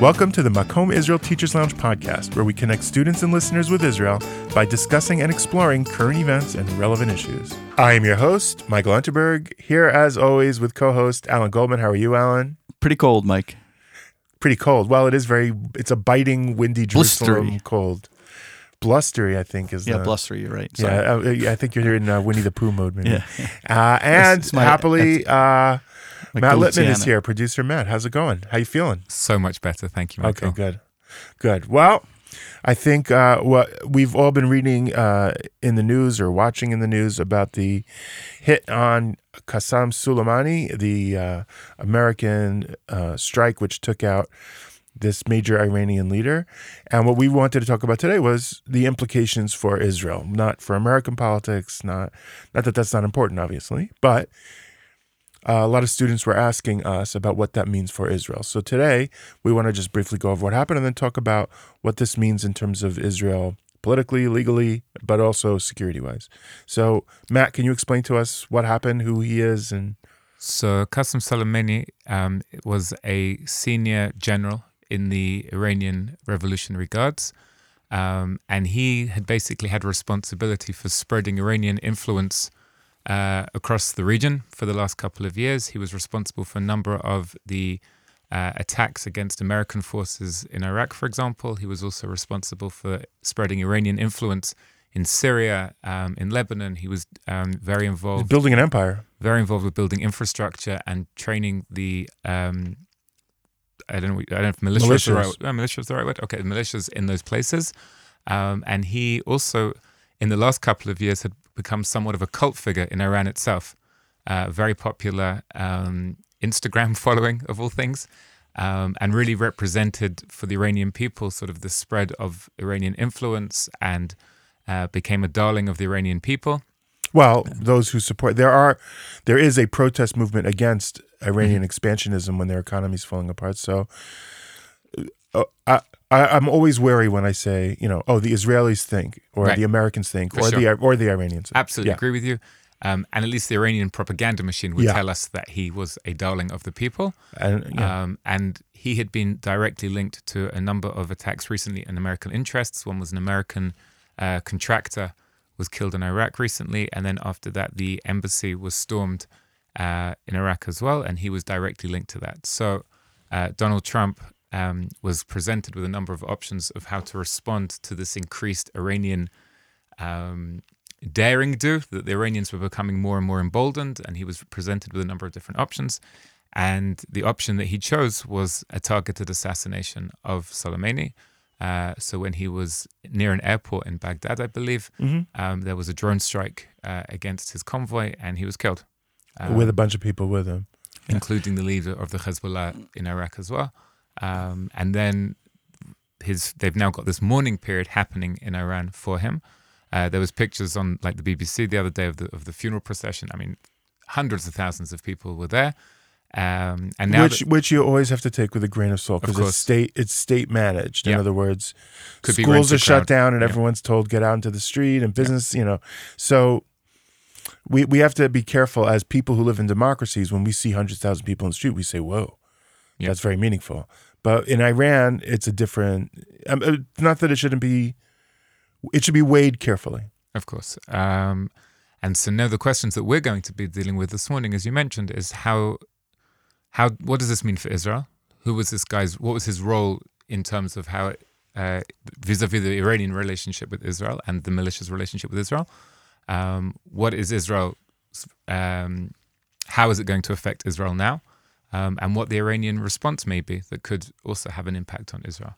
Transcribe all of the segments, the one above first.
Welcome to the Makom Israel Teachers Lounge podcast, where we connect students and listeners with Israel by discussing and exploring current events and relevant issues. I am your host, Michael Unterberg, here as always with co host Alan Goldman. How are you, Alan? Pretty cold, Mike. Pretty cold. Well, it is very, it's a biting, windy Jerusalem Blustery. cold. Blustery, I think, is Yeah, the. blustery. You're right. Yeah, Sorry. uh, I think you're in uh, Winnie the Pooh mode, maybe. Yeah. Uh, and my- happily, uh, Like Matt Lipman is here, producer Matt. How's it going? How you feeling? So much better. Thank you, Michael. Okay, good, good. Well, I think uh, what we've all been reading uh, in the news or watching in the news about the hit on Qassem Soleimani, the uh, American uh, strike which took out this major Iranian leader. And what we wanted to talk about today was the implications for Israel, not for American politics, not not that that's not important, obviously, but uh, a lot of students were asking us about what that means for Israel. So today we want to just briefly go over what happened and then talk about what this means in terms of Israel politically, legally, but also security wise. So, Matt, can you explain to us what happened, who he is, and So, Qassem Soleimani um, was a senior general in the Iranian Revolutionary Guards. Um, and he had basically had responsibility for spreading Iranian influence uh, across the region for the last couple of years. He was responsible for a number of the uh, attacks against American forces in Iraq, for example. He was also responsible for spreading Iranian influence in Syria, um, in Lebanon. He was um, very involved building an empire? very involved with building infrastructure and training the um, I don't know I don't know if militia is the right Militias. uh, militia is the right word okay militias in those places um, and he also in the last couple of years had become somewhat of a cult figure in Iran itself. Uh, very popular um, Instagram following of all things um, and really represented for the Iranian people sort of the spread of Iranian influence and uh, became a darling of the Iranian people. Well, those who support there are there is a protest movement against Iranian expansionism when their economy is falling apart. So uh, I, I I'm always wary when I say you know oh the Israelis think or Right. the Americans think For or sure. the or the Iranians. think. Absolutely Yeah. agree with you. Um, and at least the Iranian propaganda machine would Yeah. tell us that he was a darling of the people. And yeah. Um, and he had been directly linked to a number of attacks recently in American interests. One was an American uh, contractor was killed in Iraq recently, and then after that, the embassy was stormed uh, in Iraq as well, and he was directly linked to that. So uh, Donald Trump um, was presented with a number of options of how to respond to this increased Iranian um, daring do that the Iranians were becoming more and more emboldened, and he was presented with a number of different options. And the option that he chose was a targeted assassination of Soleimani. Uh, so when he was near an airport in Baghdad, I believe, um, there was a drone strike uh, against his convoy, and he was killed, um, with a bunch of people with him. including the leader of the Hezbollah in Iraq as well. Um, and then his they've now got this mourning period happening in Iran for him. Uh, there was pictures on like the BBC the other day of the of the funeral procession. I mean, hundreds of thousands of people were there. Um, and now which that- which you always have to take with a grain of salt because it's state it's state managed. In Yeah. other words, Could schools are shut crowd. down and Yeah. everyone's told get out into the street and business. You know, so we we have to be careful as people who live in democracies. When we see hundred thousand people in the street, we say, "Whoa, that's very meaningful." But in Iran, it's a different. Um, uh, not that it shouldn't be. It should be weighed carefully. Of course. Um, and so now the questions that we're going to be dealing with this morning, as you mentioned, is how, how, what does this mean for Israel? Who was this guy's? What was his role in terms of how, uh, vis-a-vis the Iranian relationship with Israel and the militia's relationship with Israel? Um, what is Israel? Um, how is it going to affect Israel now? Um, and what the Iranian response may be that could also have an impact on Israel.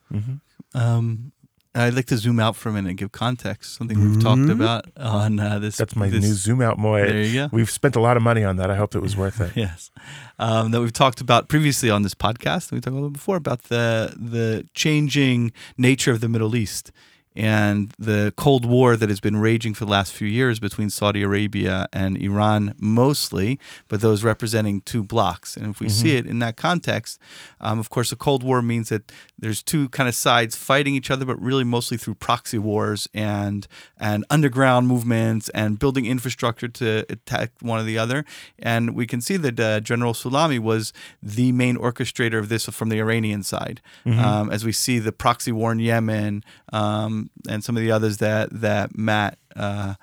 Um, I'd like to zoom out for a minute and give context. Something we've talked about on uh, this. That's my this- new zoom out Moy. There you go. We've spent a lot of money on that. I hope it was worth it. Yes, um, that we've talked about previously on this podcast. and We talked a little before about the the changing nature of the Middle East and the Cold War that has been raging for the last few years between Saudi Arabia and Iran, mostly, but those representing two blocks. And if we see it in that context, um, of course, a Cold War means that there's two kind of sides fighting each other, but really mostly through proxy wars and and underground movements and building infrastructure to attack one or the other. And we can see that uh, General Sulami was the main orchestrator of this from the Iranian side, um, as we see the proxy war in Yemen um, and some of the others that that Matt. Uh,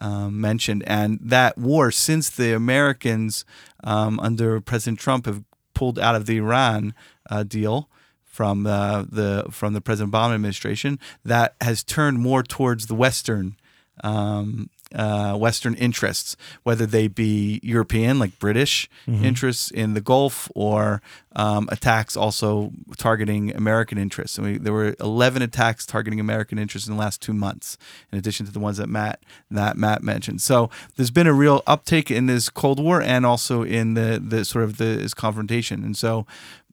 um, mentioned, and that war since the Americans um, under President Trump have pulled out of the Iran uh, deal from uh, the from the President Obama administration, that has turned more towards the Western. Um, uh, Western interests, whether they be European, like British interests in the Gulf, or um, attacks also targeting American interests. I mean, there were 11 attacks targeting American interests in the last two months, in addition to the ones that Matt that Matt mentioned. So there's been a real uptake in this Cold War and also in the the sort of the, this confrontation. And so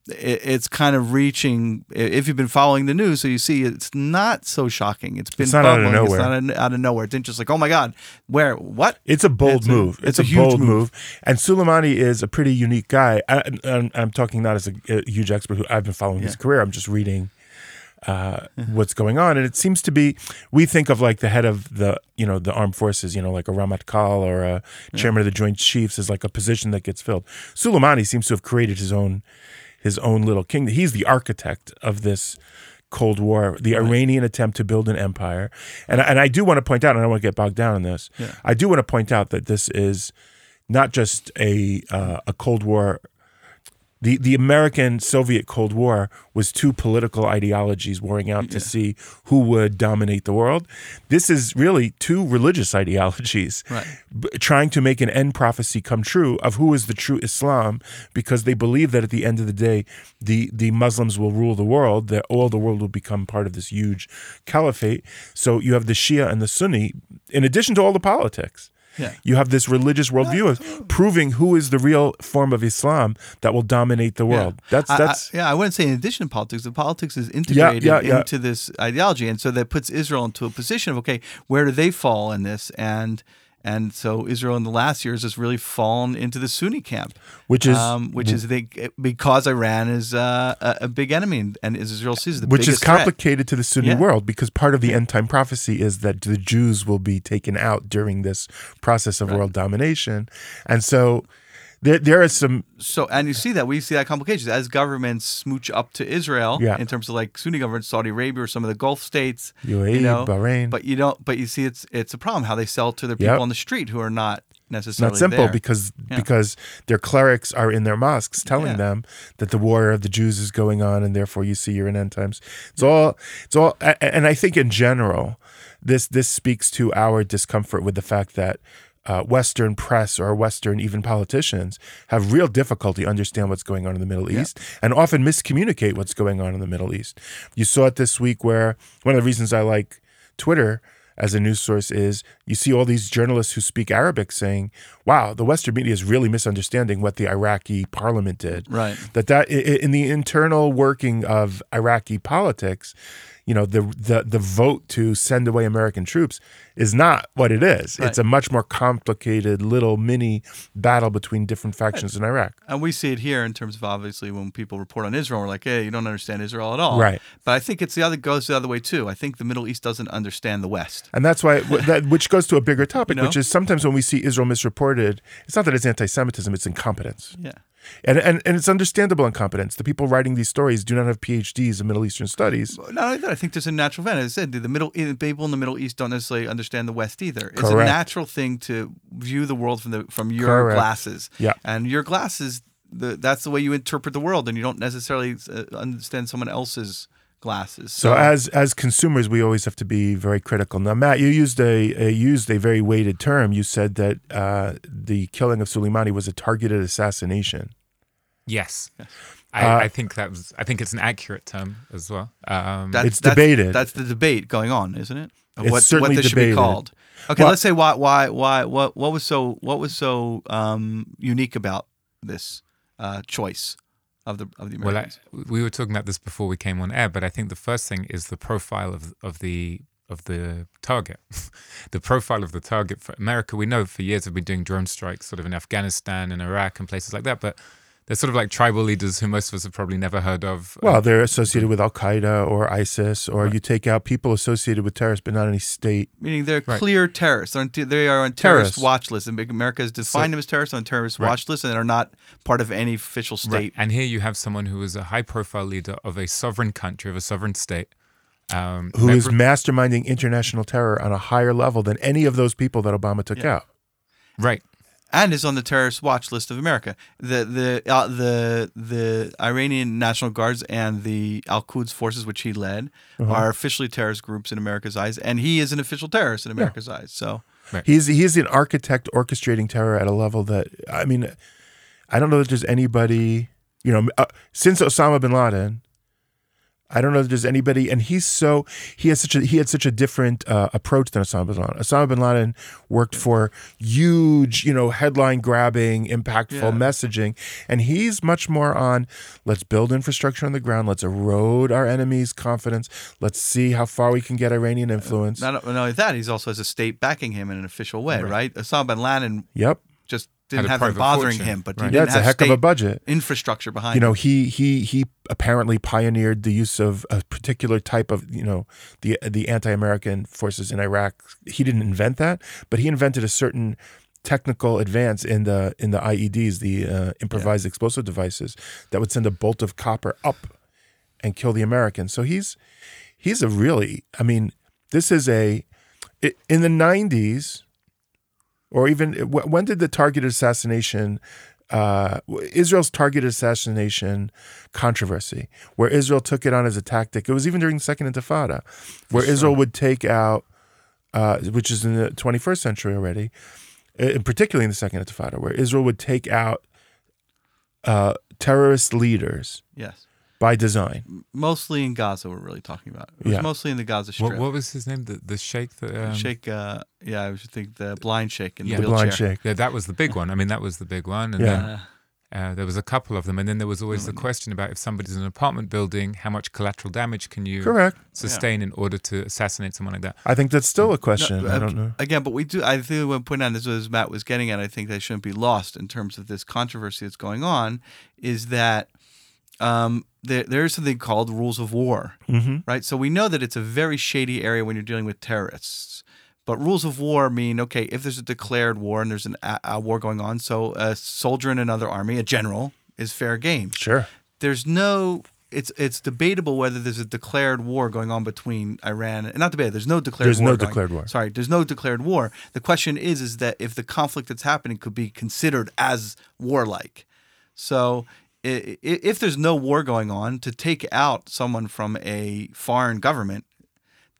it, it's kind of reaching. If you've been following the news, so you see it's not so shocking. It's been It's not out of nowhere. It's not out of nowhere. It's just like, oh my god, where what? It's a bold It's a- move. it's It's, a a, huge bold move. move. And Soleimani is a pretty unique guy. I, I'm, I'm talking not as a, a huge expert who I've been following his career. I'm just reading uh, what's going on, and it seems to be. We think of like the head of the you know the armed forces, you know, like a Ramat Kal or a chairman of the Joint Chiefs, is like a position that gets filled. Soleimani seems to have created his own his own little kingdom. He's the architect of this Cold War, the Iranian attempt to build an empire. And and I do want to point out, and I don't want to get bogged down in this. Yeah. I do want to point out that this is not just a uh, a Cold War. The the American Soviet Cold War was two political ideologies warring out to see who would dominate the world. This is really two religious ideologies Right. b- trying to make an end prophecy come true of who is the true Islam because they believe that at the end of the day the the Muslims will rule the world that all the world will become part of this huge caliphate so you have the Shia and the Sunni in addition to all the politics Yeah. you have this religious worldview of proving who is the real form of Islam that will dominate the world that's I- I- that's yeah. I wouldn't say in addition to politics. The politics is integrated yeah, yeah. into this ideology, and so that puts Israel into a position of okay, where do they fall in this? And and so Israel in the last years has really fallen into the Sunni camp, which is um, which is they because Iran is uh, a, a big enemy, and, and Israel sees the which is biggest threat. complicated to the Sunni Yeah. world because part of the end time prophecy is that the Jews will be taken out during this process of world domination, and so there there are some So, and you see that we see that complications as governments smooch up to Israel Yeah. in terms of like Sunni governments, Saudi Arabia or some of the Gulf states, UAE, you know, Bahrain. But you don't. But you see, it's it's a problem how they sell to their Yep. people on the street who are not necessarily not simple there. because Yeah. because their clerics are in their mosques telling Yeah. them that the war of the Jews is going on and therefore you see you're in end times. It's all it's all and I think in general this this speaks to our discomfort with the fact that uh, Western press or Western even politicians have real difficulty understand what's going on in the Middle East and often miscommunicate what's going on in the Middle East. You saw it this week where one of the reasons I like Twitter as a news source is you see all these journalists who speak Arabic saying, "Wow, the Western media is really misunderstanding what the Iraqi parliament did." Right. That that in the internal working of Iraqi politics, you know, the the the vote to send away American troops is not what it is. Right. It's a much more complicated little mini battle between different factions in Iraq. And we see it here in terms of obviously when people report on Israel, we're like, hey, you don't understand Israel at all. Right. But I think it's the other goes the other way too. I think the Middle East doesn't understand the West. And that's why, that, which goes to a bigger topic, You know? which is sometimes when we see Israel misreported, it's not that it's anti Semitism, it's incompetence. Yeah. And, and, and it's understandable incompetence. The people writing these stories do not have PhDs in Middle Eastern studies. Not only that, I think there's a natural event. As I said, the middle people in the Middle East don't necessarily understand the West either. It's a natural thing to view the world from the from your Correct. glasses. Yeah. and your glasses, the, that's the way you interpret the world, and you don't necessarily uh, understand someone else's glasses. So as as consumers, we always have to be very critical. Now, Matt, you used a, a used a very weighted term. You said that uh, the killing of Soleimani was a targeted assassination. Yes. Uh, I, I think that was. I think it's an accurate term as well. Um, That's, It's that's- debated. That's the debate going on, isn't it? It's what certainly what this should be called. Okay, Well- let's say why why why what what was so what was so um, unique about this uh, choice of the of the well, I, we were talking about this before we came on air, but I think the first thing is the profile of of the of the target, the profile of the target for America. We know for years have been doing drone strikes, sort of in Afghanistan and Iraq and places like that, but they're sort of like tribal leaders who most of us have probably never heard of. Well, they're associated with Al Qaeda or ISIS, or you take out people associated with terrorists, but not any state. Meaning they're Right. clear terrorists. They're on- They are on terrorist Terrorists. watch list. And America has defined them as terrorists on terrorist Right. watch list and are not part of any official Right. state. And here you have someone who is a high profile leader of a sovereign country, of a sovereign state. Um, Who is member- masterminding international terror on a higher level than any of those people that Obama took Yeah. out? right. And is on the terrorist watch list of America. The the uh, the the Iranian National Guards and the Al Quds forces, which he led, Uh-huh. are officially terrorist groups in America's eyes, and he is an official terrorist in America's eyes. So He's he's an architect orchestrating terror at a level that I mean, I don't know that there's anybody you know uh, since Osama bin Laden. I don't know that there's anybody, and he's so he has such a he had such a different uh, approach than Osama bin Laden. Osama bin Laden worked for huge, you know, headline grabbing, impactful Yeah. messaging, and he's much more on let's build infrastructure on the ground, let's erode our enemies' confidence, let's see how far we can get Iranian influence. not, not only that, he's also has a state backing him in an official way, right? Osama bin Laden Yep, didn't a have them bothering fortune. him, but he Right. didn't yeah, it's a have heck of a budget. infrastructure behind. you know him. he he he apparently pioneered the use of a particular type of you know the the anti-american forces in iraq he didn't invent that but he invented a certain technical advance in the in the ieds the uh, improvised explosive devices that would send a bolt of copper up and kill the americans so he's he's a really i mean this is a i- in the 90s or even when did the targeted assassination uh, Israel's targeted assassination controversy, where Israel took it on as a tactic. It was even during the Second Intifada, where Israel would take out, uh, which is in the 21st century already, uh, particularly in the Second Intifada, where Israel would take out uh, terrorist leaders yes, by design. mostly in Gaza. We're really talking about. It was Yeah. mostly in the Gaza Strip. What, what was his name? The, the sheikh that. Um, Sheikh, uh, yeah, I should think the blind sheikh in Yeah. the The wheelchair. blind sheikh. Yeah, that was the big one. I mean, that was the big one. And Yeah. then uh, there was a couple of them. And then there was always the question about if somebody's in an apartment building, how much collateral damage can you Correct. sustain in order to assassinate someone like that? I think that's still a question. No, I don't know. Again, but we do. I think what point on this as Matt was getting at. I think that shouldn't be lost in terms of this controversy that's going on. Is that um, there, there is something called rules of war, hmm right? So we know that it's a very shady area when you're dealing with terrorists. But rules of war mean okay, if there's a declared war and there's an, a, a war going on, so a soldier in another army, a general, is fair game Sure. there's no it's it's debatable whether there's a declared war going on between Iran and not debated. There's no declared There's war. no going- declared war. Sorry, there's no declared war. The question is is that if the conflict that's happening could be considered as warlike. So if there's no war going on, to take out someone from a foreign government,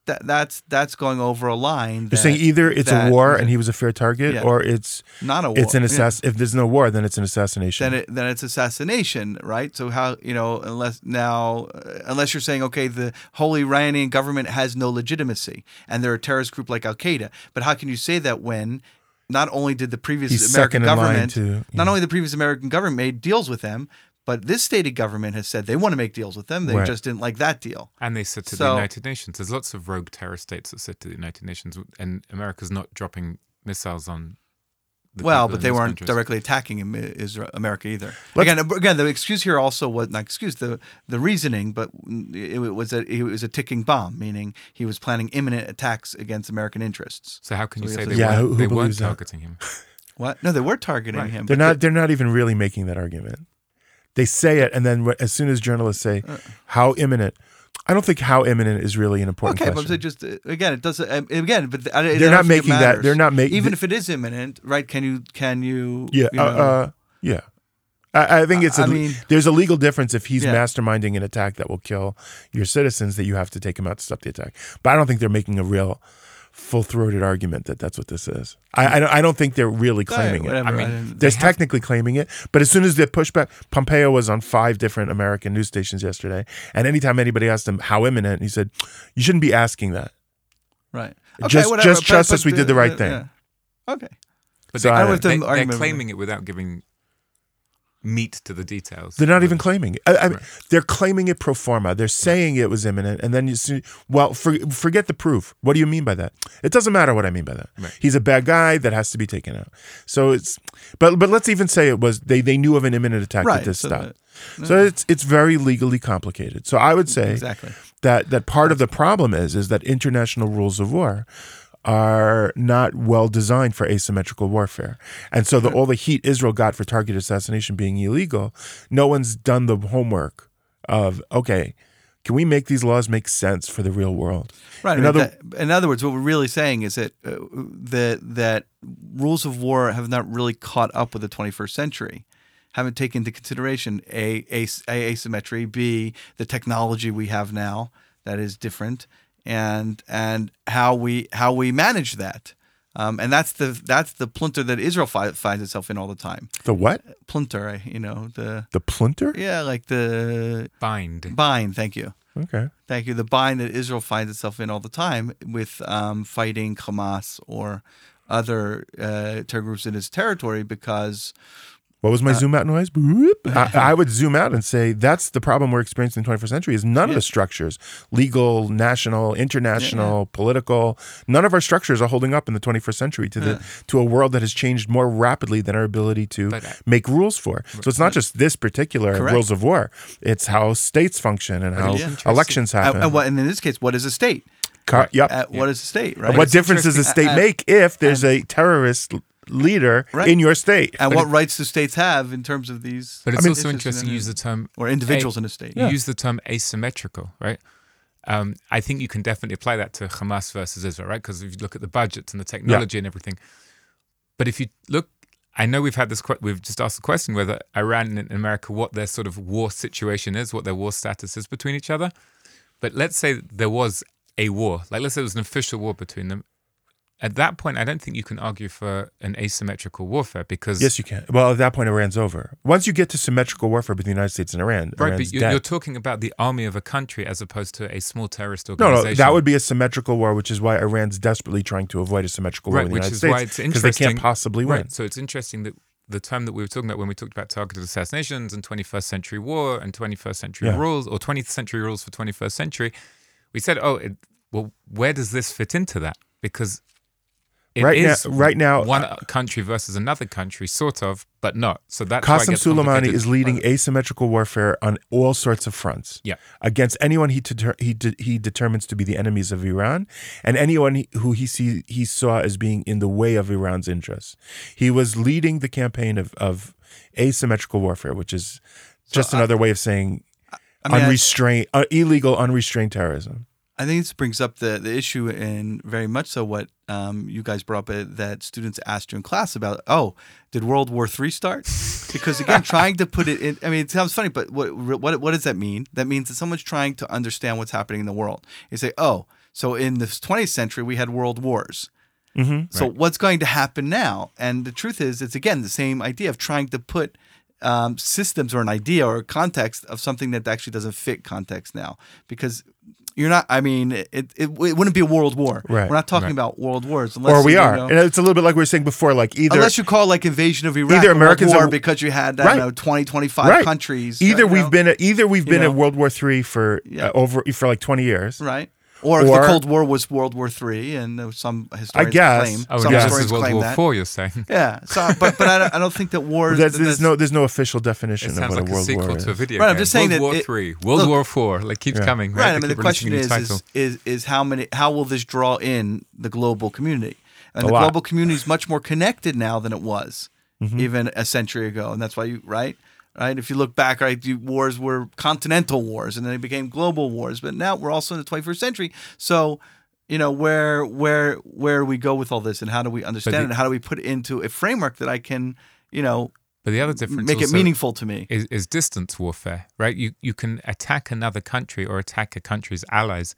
that that's that's going over a line. You're saying either it's a war and he was a fair target, Yeah. or it's not a war. it's an Yeah. If there's no war, then it's an assassination. then it then it's assassination, right? So how you know unless now uh, unless you're saying okay the whole Iranian government has no legitimacy and they're a terrorist group like Al Qaeda, but how can you say that when not only did the previous He's American second in line government to- not only the previous American government made deals with them, but this stated government has said they want to make deals with them. They Right. just didn't like that deal. And they said to So- the United Nations. There's lots of rogue terror states that said to the United Nations, and America's not dropping missiles on. The Well, but they weren't countries. directly attacking Israel, America either. Let's- again, again, the excuse here also was not excuse the the reasoning, but it was a it was a ticking bomb, meaning he was planning imminent attacks against American interests. So how can you So say yes, they Yeah, weren't, who- who they weren't believes that? targeting him? What? No, they were targeting Right. him. They're but not. They're not even really making that argument. They say it, and then as soon as journalists say Uh. how imminent, I don't think how imminent is really an important Okay, but question. they just uh, again, it doesn't um, again, but I- They're not making that- they're not make- even if it is imminent, right? Can you can you? yeah, you uh, know- uh, yeah. I, I think it's. a I mean- there's a legal difference if he's Yeah. masterminding an attack that will kill your citizens that you have to take him out to stop the attack. But I don't think they're making a real full-throated argument that that's what this is. I I don't, I don't think they're really claiming it. whatever. I mean, didn't- They're technically claiming it, but as soon as they push back, Pompeo was on five different American news stations yesterday, and anytime anybody asked him how imminent, he said, "You shouldn't be asking that." right. just- whatever, just trust us, we did the right thing. yeah. Okay. But So they, I- they, with them they're claiming it without giving meat to the details. They're not even claiming it. I, I mean, They're claiming it pro forma. They're saying it was imminent, and then you see, well, for, forget the proof. What do you mean by that? It doesn't matter what I mean by that. Right. He's a bad guy that has to be taken out. So it's, but but let's even say it was they they knew of an imminent attack Right, that this so that- So it's it's very legally complicated. So I would say Exactly. that that part of the problem is is that international rules of war are not well designed for asymmetrical warfare. And so the all the heat Israel got for targeted assassination being illegal, no one's done the homework of okay, can we make these laws make sense for the real world? Right. In other- that- in other words, what we're really saying is that uh, that that rules of war have not really caught up with the 21st century. Haven't taken into consideration a, a, a asymmetry, b the technology we have now that is different, and and how we how we manage that. Um, and that's the that's the plonter that Israel fi- finds itself in all the time. The what? Plonter, you know the The plonter? yeah, like the bind. bind. Thank you. Okay. Thank you. The bind that Israel finds itself in all the time with um, fighting Hamas or other uh, terror groups in its territory because What was Uh, my zoom out noise? I, I would zoom out and say that's the problem we're experiencing in the 21st century is none of the structures, legal, national, international, political, none of our structures are holding up in the 21st century to the to a world that has changed more rapidly than our ability to uh, make rules for. So it's not just this particular Correct. rules of war; it's how states function and how elections happen. and, what, and in this case, what is a state? Car- yep. Uh, what is a state? Right. what It's difference does a state Uh, make if there's a terrorist leader Right. in your state? And what rights do states have in terms of these? But it's mean, also Interesting, interesting you use the term or individuals a- in a state. You use the term asymmetrical, right? Um, I think you can definitely apply that to Hamas versus Israel, right? Because if you look at the budgets and the technology and everything, but if you look, I know we've had this. que- We've just asked the question whether Iran and America, what their sort of war situation is, what their war status is between each other. But let's say there was a war, like let's say it was an official war between them. At that point, I don't think you can argue for an asymmetrical warfare because Yes, you can. Well, at that point, Iran's over. Once you get to symmetrical warfare between the United States and Iran, Right, Iran's but you're, you're talking about the army of a country as opposed to a small terrorist organization. no, no, that would be a symmetrical war, which is why Iran's desperately trying to avoid a symmetrical war right, with the which United is States why it's they interesting. can't possibly win. Right, so it's interesting that the term that we were talking about when we talked about targeted assassinations and 21st century war and 21st century Yeah. rules or 20th century rules for 21st century, we said, oh, it, well, where does this fit into that? Because it Right now- right now, one uh, country versus another country, sort of, but not. So that's Qassem Soleimani is leading asymmetrical warfare on all sorts of fronts. Yeah. Against anyone he deter- he de- he determines to be the enemies of Iran, and anyone he- who he see he saw as being in the way of Iran's interests. He was leading the campaign of of asymmetrical warfare, which is just another way of saying I mean, unrestrained, uh, illegal, unrestrained terrorism. I think this brings up the, the issue and very much so what um, you guys brought up uh, that students asked you in class about. Oh, did World War III start? Because again, trying to put it in. I mean, it sounds funny, but what what what does that mean? That means that someone's trying to understand what's happening in the world. You say, oh, so in the 20th century we had world wars. Mm-hmm. So what's going to happen now? And the truth is, it's again the same idea of trying to put um, systems or an idea or a context of something that actually doesn't fit context now because you're not. I mean, it it, it wouldn't be a world war. Right, We're not talking right. about world wars unless Or we are, know- and it's a little bit like we were saying before. Like either Unless you call like invasion of Iraq Either Americans war are- because you had I Right. know 20, 25 right countries. Either know? we've been at, either we've been know? in World War Three for Yeah. uh, over for like twenty years. right. Or, if the Cold War was World War Three, and some historians guess. claim, Oh, some yeah, this historians is World claim War that. Four. You're saying Yeah, so but but I don't, I don't think that war. There's, that's- there's no there's no official definition it of sounds what like a a world sequel war to a is. video Right, I'm just saying World that War it- Three, World look- War Four, like keeps Yeah. coming. Right. They I mean, the question releasing a new is, is is is how many? How will this draw in the global community? And A the lot. global community is much more connected now than it was Mm-hmm. even a century ago, and that's why you right. Right. If you look back, right, the wars were continental wars, and then they became global wars. But now we're also in the 21st century. So, you know, where where where we go with all this, and how do we understand the- it? And how do we put it into a framework that I can, you know, But the other difference make it meaningful to me? is, is distance warfare, right? You you can attack another country or attack a country's allies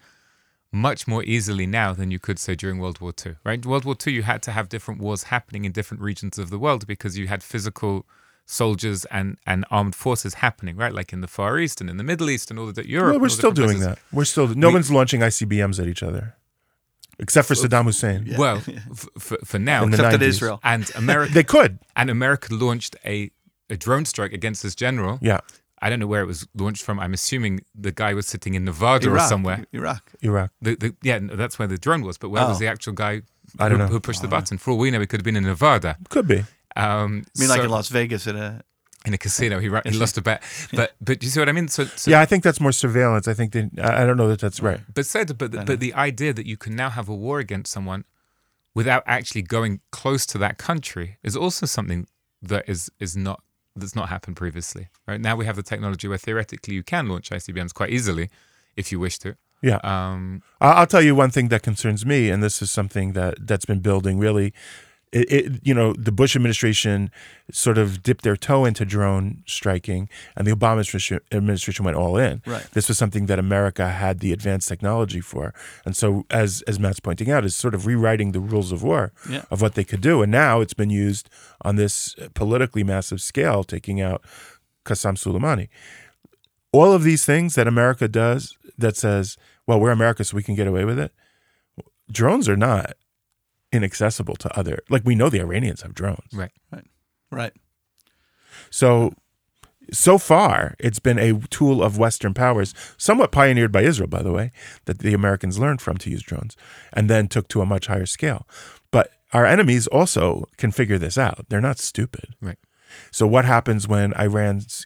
much more easily now than you could say during World War II, right? World War II, you had to have different wars happening in different regions of the world because you had physical soldiers and, and armed forces happening, right? Like in the Far East and in the Middle East and all of that. Europe. Well, we're all still doing places. that. We're still no We- one's launching ICBMs at each other, except for Saddam Hussein Well, for, for now, in Except at Israel. and America They could. and America launched a a drone strike against this general. Yeah, I don't know where it was launched from. I'm assuming the guy was sitting in Nevada or somewhere. Iraq. Iraq. The, the, yeah, that's where the drone was. But where was Oh. the actual guy I don't who, know. who pushed the oh. button? For all we know, it could have been in Nevada. Could be. Um, I mean, like in Las Vegas at a. in a casino. He, he lost a bet. But but you see what I mean? So, so Yeah, I think that's more surveillance. I think they, I I don't know that that's right. But said, but the, but the idea that you can now have a war against someone without actually going close to that country is also something that is is not that's not happened previously. Right now we have the technology where theoretically you can launch ICBMs quite easily if you wish to. Yeah. Um, I'll, I'll tell you one thing that concerns me, and this is something that that's been building really. It, it, you know, the Bush administration sort of dipped their toe into drone striking, and the Obama administration, went all in. Right. This was something that America had the advanced technology for, and so as as Matt's pointing out, is sort of rewriting the rules of war Yeah. of what they could do, and now it's been used on this politically massive scale, taking out Qassem Soleimani. All of these things that America does that says, well, we're America, so we can get away with it. Drones are not inaccessible to other. Like we know the Iranians have drones. right. Right. Right. So, so far, it's been a tool of Western powers, somewhat pioneered by Israel, by the way, that the Americans learned from to use drones and then took to a much higher scale. But our enemies also can figure this out. They're not stupid. Right. So, what happens when Iran's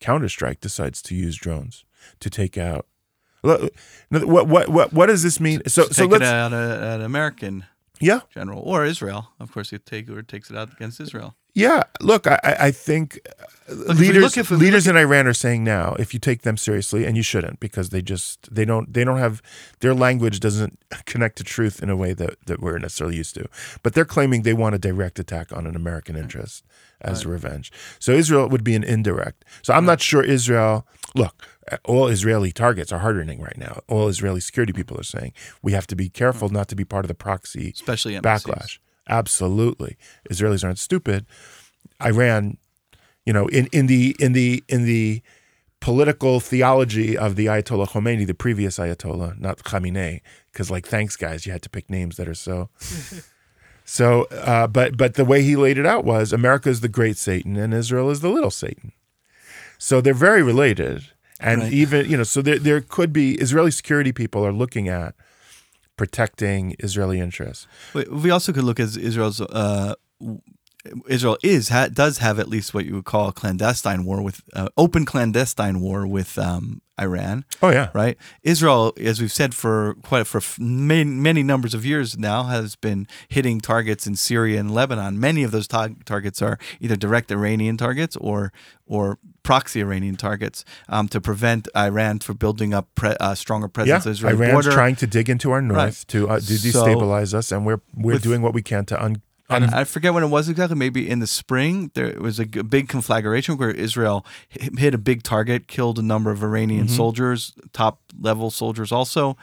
counterstrike decides to use drones to take out? What what what what does this mean? So So so take it let's out uh, a, an American yeah general or Israel. Of course, it take or takes it out against Israel. Yeah, look, I, I think if we leaders look- if we leaders in Iran are saying now, if you take them seriously, and you shouldn't, because they just they don't they don't have their language doesn't connect to truth in a way that that we're necessarily used to. But they're claiming they want a direct attack on an American interest as revenge. So Israel would be an indirect. So I'm not sure Israel. Look, all Israeli targets are hardening right now. All Israeli security people are saying we have to be careful not to be part of the proxy Especially embassies. backlash. Absolutely, Israelis aren't stupid. Iran, you know, in, in the in the in the political theology of the Ayatollah Khomeini, the previous Ayatollah, not Khamenei, because like thanks guys, you had to pick names that are so. so, uh, but but the way he laid it out was America is the great Satan and Israel is the little Satan. So they're very related, and Right. even you know, so there there could be Israeli security people are looking at protecting Israeli interests. We, also could look at Israel's. Uh, Israel is ha, does have at least what you would call a clandestine war with uh, open clandestine war with um, Iran, Oh yeah, right? Israel, as we've said for quite for many, many numbers of years now, has been hitting targets in Syria and Lebanon. Many of those ta- targets are either direct Iranian targets or or proxy Iranian targets um, to prevent Iran from building up pre- uh, stronger presence yeah. on Israeli Iran's border. trying to dig into our north Right. to uh, to So- destabilize us, and we're we're With- doing what we can to un. And I forget when it was exactly. Maybe in the spring, there was a big conflagration where Israel hit a big target, killed a number of Iranian Mm-hmm. soldiers, top level soldiers also.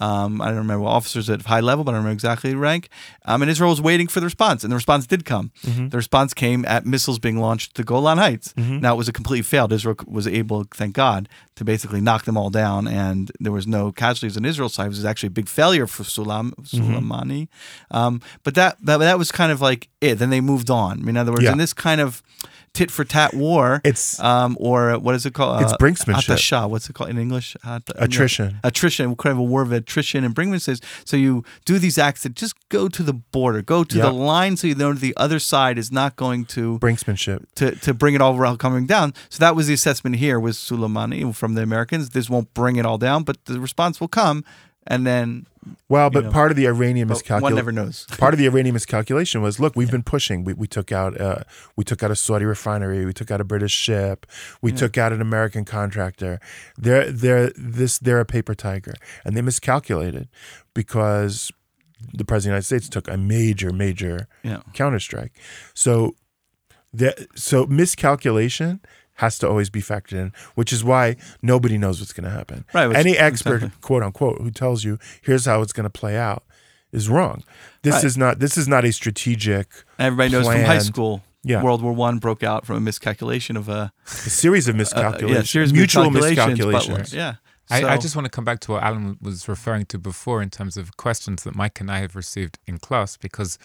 Um, I don't remember officers at high level, but I don't remember exactly the rank. Um, and Israel was waiting for the response, and the response did come. Mm-hmm. The response came at missiles being launched to Golan Heights. Now it was a completely failed. Israel was able, thank God, to basically knock them all down, and there was no casualties on Israel's side. It was actually a big failure for Sulam, Mm-hmm. Um, but that, that that was kind of like it. Then they moved on. In other words, Yeah. in this kind of tit for tat war, It's- um, or what is it called? It's brinksmanship. Atasha. What's it called in English? At- Attrition. Attrition. Kind of a war of attrition and Brinksmanship, So you do these acts that just go to the border, go to Yeah. the line, so you know the other side is not going to Brinksmanship. to, to bring it all around coming down. So that was the assessment here with Soleimani from the Americans. This won't bring it all down, but the response will come, and then Well, but know, part of the Iranian but one never miscalculation. knows. Part of the Iranian miscalculation was, look, we've been pushing. We, we took out uh, we took out a Saudi refinery. We took out a British ship. We took out an American contractor. They're they're this they're a paper tiger, and they miscalculated because the president of the United States took a major major Yeah. counterstrike. So the so miscalculation has to always be factored in, which is why nobody knows what's going to happen. Right, which- Any expert, exactly. quote unquote, who tells you here's how it's going to play out is wrong. This Right. is not this is not a strategic Everybody knows from high school. Yeah. World War One broke out from a miscalculation of a a series of uh, miscalculations, yeah, series mutual miscalculations, but- miscalculations. yeah. I, I just want to come back to what Alan was referring to before in terms of questions that Mike and I have received in class because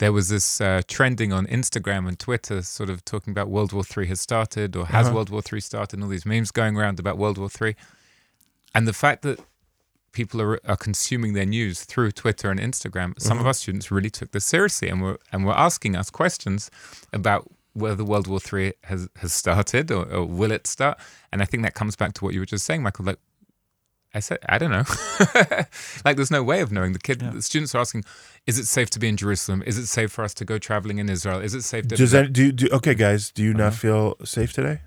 there was this uh, trending on Instagram and Twitter, sort of talking about World War Three has started or has Uh-huh. World War Three started, and all these memes going around about World War Three, and the fact that people are, are consuming their news through Twitter and Instagram. Some Uh-huh. of our students really took this seriously and were and were asking us questions about whether World War Three has has started or, or will it start. And I think that comes back to what you were just saying, Michael. Like I said, I don't know. like there's no way of knowing. The kid, the students are asking, is it safe to be in Jerusalem? Is it safe for us to go traveling in Israel? Is it safe? to Does that do, do okay, guys? Do you not uh-huh. feel safe today?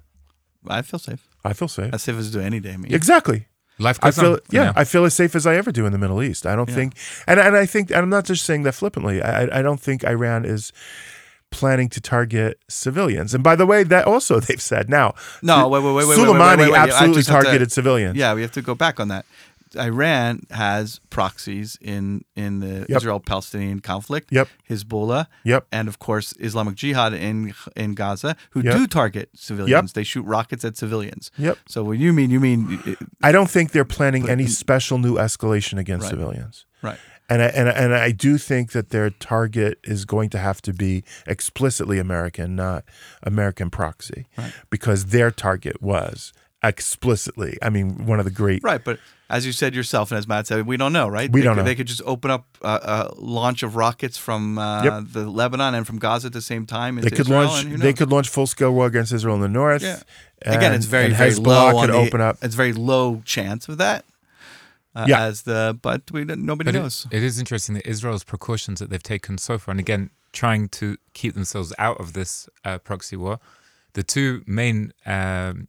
I feel safe. I feel safe. As safe as I do any day. I mean, Exactly. life I feel on? for yeah, now. I feel as safe as I ever do in the Middle East. I don't Yeah. think, and and I think, and I'm not just saying that flippantly. I I- I don't think Iran is planning to target civilians. And by the way, that also they've said now. No, wait, wait, wait, wait, Soleimani wait, wait, wait. Absolutely have to- targeted civilians. Yeah, we have to go back on that. Iran has proxies in in the Yep. Israel-Palestinian conflict. Yep. Hezbollah. Yep. And of course, Islamic Jihad in in Gaza, who Yep. do target civilians. They shoot rockets at civilians. Yep. So what you mean, you mean I don't think they're planning any special new escalation against Right. civilians. right? And I, and I- and I do think that their target is going to have to be explicitly American, not American proxy, Right. because their target was explicitly. I mean, one of the great. Right, but as you said yourself, and as Matt said, we don't know, right? We they don't could, know. They could just open up uh, a launch of rockets from uh, Yep. the Lebanon and from Gaza at the same time. They could Israel, launch. They could launch full scale war against Israel in the north. Yeah. and- Again, it's very very Hezbollah low. could the, open up. It's very low chance of that. Uh, Yeah. As the but we nobody But knows. it, it is interesting that Israel's precautions that they've taken so far, and again, trying to keep themselves out of this uh, proxy war, the two main um,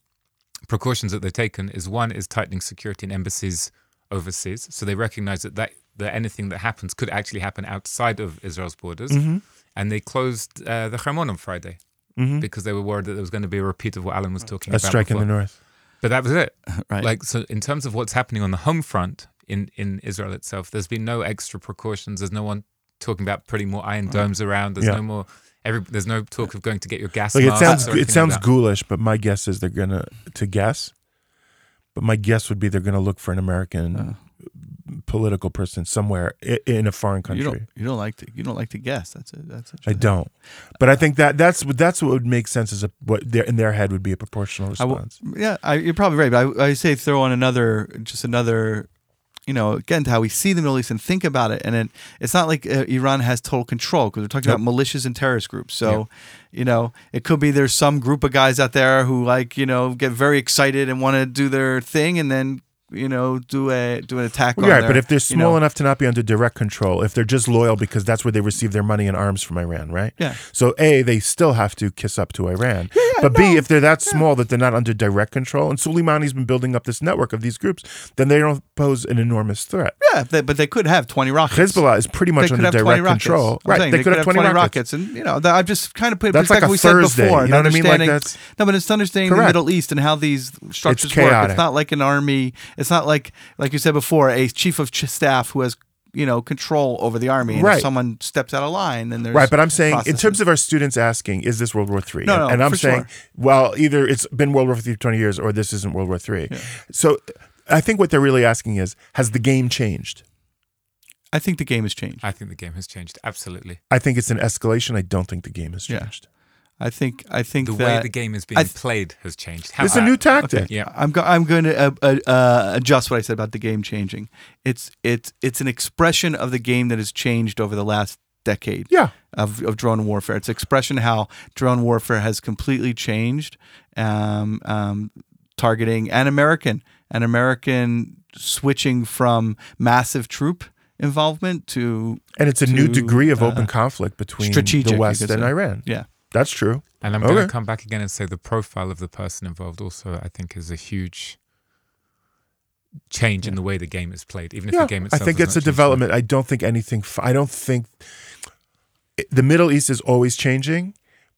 precautions that they've taken is one is tightening security in embassies overseas, so they recognize that that, that anything that happens could actually happen outside of Israel's borders, Mm-hmm. and they closed uh, the Hermon on Friday because they were worried that there was going to be a repeat of what Alan was talking a about. strike in the north. But that was it. Right. Like so, in terms of what's happening on the home front in in Israel itself, there's been no extra precautions. There's no one talking about putting more iron domes around. There's Yeah. no more. Every, there's no talk of going to get your gas. Like it sounds. It sounds like ghoulish, but my guess is they're gonna to guess. But my guess would be they're gonna look for an American uh-huh. Political person somewhere in a foreign you country. don't you don't like to you don't like to guess. That's a that's a I don't, but I think that that's what that's what would make sense as a what their in their head would be a proportional I response. yeah, I, you're probably right. But I, I say throw on another, just another, you know, again to how we see the Middle East and think about it. And it, it's not like uh, Iran has total control because we're talking about militias and terrorist groups. So, you know, it could be there's some group of guys out there who like you know get very excited and want to do their thing, and then you know do a do an attack. on right, their, but if they're you small know- enough to not be under direct control, if they're just loyal because that's where they receive their money and arms from Iran, right? Yeah. So A, they still have to kiss up to Iran. But B, if they're that small that they're not under direct control, and Soleimani's been building up this network of these groups, then they don't pose an enormous threat. yeah, they, but they could have 20 rockets. Hezbollah is pretty much could under direct control. Right, saying they, could have 20, rockets. and you know, that, I've just kind of put it That's like a we said before. you know what I mean? Like understanding- that's- no, but it's understanding Correct. the Middle East and how these structures work. chaotic. It's not like an army. It's not like like you said before, a chief of staff who has you know control over the army. And Right. if someone steps out of line, then there's Right, but I'm saying in terms of our students asking, is this World War Three? No, and, no, and I'm for saying, sure. well, either it's been World War Three for 20 years, or this isn't World War Three. So, I think what they're really asking is, has the game changed? I think the game has changed. I think the game has changed absolutely. I think it's an escalation. I don't think the game has Yeah. Changed. I think I think The that way the game is being th- played has changed. How- It's a new tactic. Yeah. I'm go- I'm going to uh, uh, uh, adjust what I said about the game changing. It's it's it's an expression of the game that has changed over the last decade. Yeah. Of, of drone warfare. It's expression how drone warfare has completely changed, um, um, targeting an American, an American switching from massive troop involvement to And it's a new degree of open uh, conflict between strategic, the West and. Iran. yeah. That's true. And I'm going to come back again and say the profile of the person involved also, I think, is a huge change in the way the game is played. Even if Yeah, the game itself, I think it's a development. I don't think anything. f- I don't think the Middle East is always changing,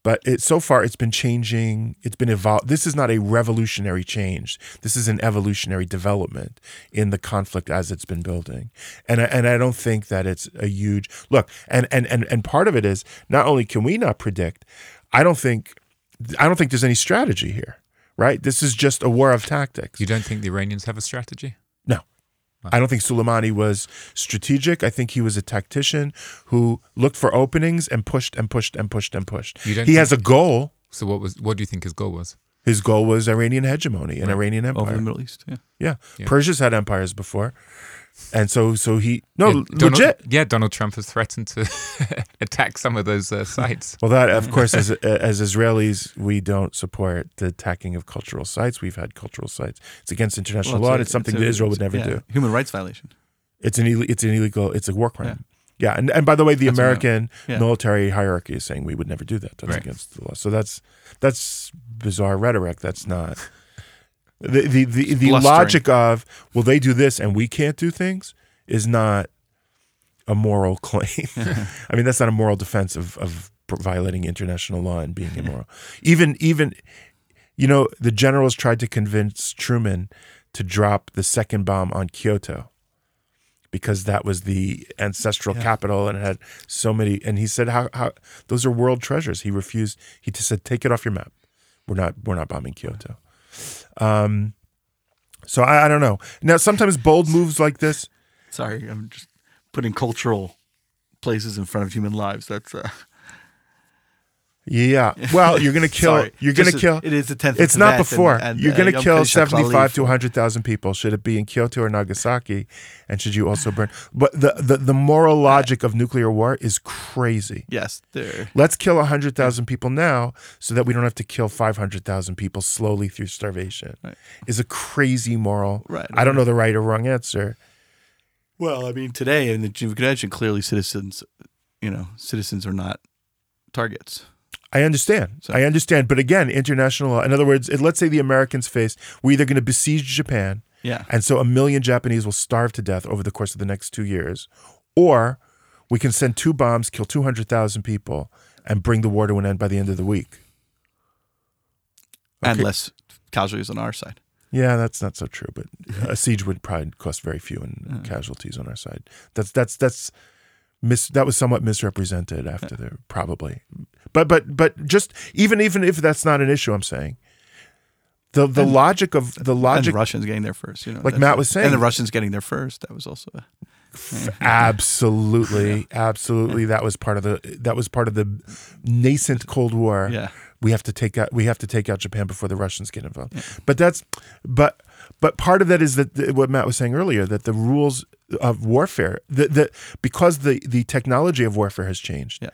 but it so far it's been changing. It's been evolved. This is not a revolutionary change. This is an evolutionary development in the conflict as it's been building, and I, and I don't think that it's a huge look. And and and and part of it is not only can we not predict. I don't think. I don't think there's any strategy here. Right. This is just a war of tactics. You don't think the Iranians have a strategy? No. I don't think Soleimani was strategic. I think he was a tactician who looked for openings and pushed and pushed and pushed and pushed. You don't He has a goal. So what was what do you think his goal was? His goal was Iranian hegemony and Iranian empire over the Middle East. Yeah. yeah. Yeah. Persia's had empires before, and so so he no Yeah, Donald, legit. Yeah, Donald Trump has threatened to attack some of those uh, sites. Well, that of course, as as Israelis, we don't support the attacking of cultural sites. We've had cultural sites. It's against international Well, law. a- and it's something a- that Israel would never yeah, do. Human rights violation. It's an Ill- it's an illegal. It's a war crime. Yeah, and, and by the way, the That's American yeah. military hierarchy is saying we would never do that. That's Right. against the law. So that's that's bizarre rhetoric. That's not the the the, the logic of well they do this and we can't do things is not a moral claim. I mean that's not a moral defense of of violating international law and being immoral. even even you know the generals tried to convince Truman to drop the second bomb on Kyoto because that was the ancestral capital and it had so many and he said how, how those are world treasures. He refused he just said take it off your map. We're not we're not bombing kyoto um so I, I don't know now sometimes bold moves like this Sorry, I'm just putting cultural places in front of human lives. That's uh, yeah well you're gonna kill you're gonna Just- kill It is the tenth. it's not before And, and, you're uh, gonna Yom kill Kippur 75 to Shaklali 100000 people should it be in kyoto or nagasaki and should you also burn but the the, the moral logic of nuclear war is crazy Yes, there. Let's kill 100,000 people now so that we don't have to kill 500,000 people slowly through starvation. Right. Is a crazy moral. Right. I don't know the right or wrong answer. Well, I mean, today in the Geneva Convention, clearly citizens, you know, citizens are not targets. I understand. So- I understand. But again, international law. In other words, it- let's say the Americans face, we're either going to besiege Japan, Yeah. and so a million Japanese will starve to death over the course of the next two years, or we can send two bombs, kill 200,000 people, and bring the war to an end by the end of the week. And less casualties on our side. Yeah, that's not so true, but a siege would probably cost very few in casualties on our side. That's that's that's mis- that was somewhat misrepresented after the probably. But but but just even even if that's not an issue, I'm saying the the logic of the logic the Russians getting there first, you know. Like Matt was saying. And the Russians getting there first. That was also a, absolutely absolutely that was part of the that was part of the nascent Cold War. yeah. we have to take out we have to take out Japan before the Russians get involved. But that's but but part of that is that the, what Matt was saying earlier that the rules of warfare the, the because the the technology of warfare has changed. Yeah.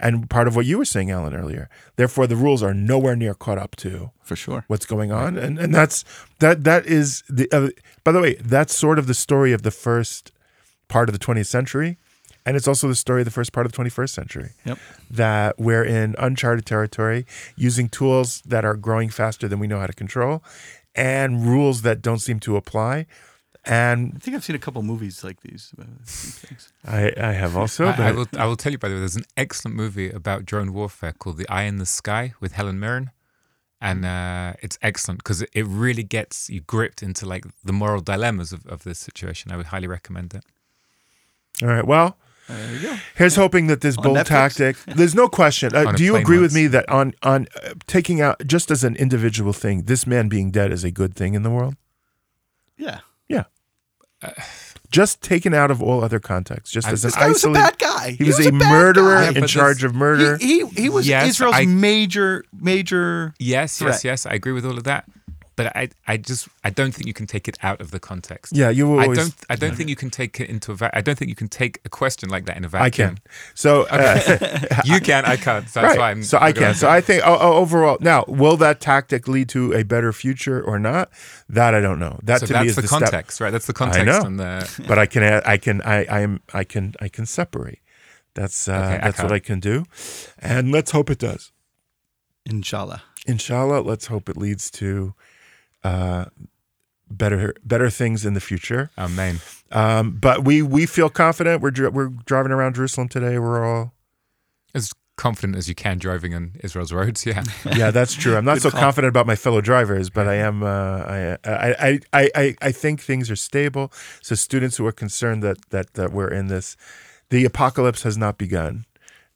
And part of what you were saying, Alan, earlier. Therefore, the rules are nowhere near caught up to For sure. what's going on, and and that's that that is the. Uh, by the way, that's sort of the story of the first part of the 20th century, and it's also the story of the first part of the 21st century Yep. that we're in uncharted territory using tools that are growing faster than we know how to control and rules that don't seem to apply. And I think I've seen a couple movies like these. about these things. I, I have also, I, I will. I will tell you by the way. There's an excellent movie about drone warfare called The Eye in the Sky with Helen Mirren, and uh, it's excellent because it, it really gets you gripped into like the moral dilemmas of, of this situation. I would highly recommend it. all right. Well, There you go. here's hoping that this On bold Netflix. tactic. There's no question. Uh, do you plane agree with me that on on uh, taking out just as an individual thing, this man being dead is a good thing in the world? Yeah. Yeah. just taken out of all other contexts, just I- as an This guy was a isolated. bad guy. He, was, a, bad murderer guy. In but charge of murder. He, he, he was Yes, Israel's I- major, major. Yes, Threat. yes, yes. I agree with all of that. But I, I just, I don't think you can take it out of the context. yeah, you I always. don't, I don't think you can take it into a. Va- I don't think you can take a question like that in a vacuum. I can. So uh, you can, I can't. So that's right. why I'm. so I can. So I think oh, oh, overall, now will that tactic lead to a better future or not? That I don't know. That So to me is the, the, step. context, right? That's the context. I know. And the, But I can. I can. I. I am. I can. I can separate. That's. Uh, Okay, I that's what. I can do, and let's hope it does. Inshallah. Inshallah, let's hope it leads to uh, better better things in the future. amen. Um, but we we feel confident. We're we're driving around Jerusalem today. We're all As confident as you can driving on Israel's roads. Yeah. yeah, that's true. I'm not Good so call. confident about my fellow drivers, but I am. Uh, I, I I I I think things are stable. So students who are concerned that that that we're in this, the apocalypse has not begun,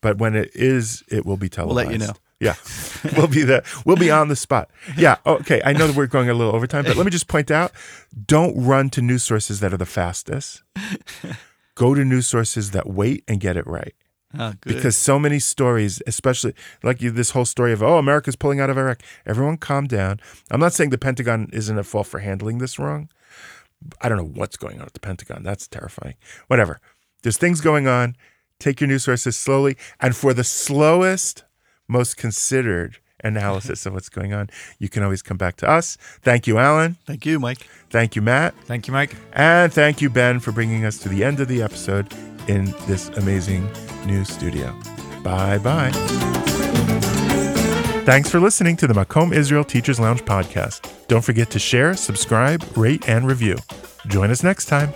but when it is, it will be televised. We'll televised. let you know. Yeah, we'll be the we'll be on the spot. Yeah, okay. I know that we're going a little overtime, but let me just point out: don't run to news sources that are the fastest. Go to news sources that wait and get it right. Oh, good. Because so many stories, especially like you, this whole story of oh America's pulling out of Iraq. Everyone, calm down. I'm not saying the Pentagon isn't at fault for handling this wrong. I don't know what's going on at the Pentagon. That's terrifying. Whatever. There's things going on. Take your news sources slowly, and for the slowest, most considered analysis of what's going on, you can always come back to us. Thank you, Alan. Thank you, Mike. Thank you, Matt. Thank you, Mike. And thank you, Ben, for bringing us to the end of the episode in this amazing new studio. Bye bye. Thanks for listening to the Makom Israel Teachers Lounge podcast. Don't forget to share, subscribe, rate, and review. Join us next time.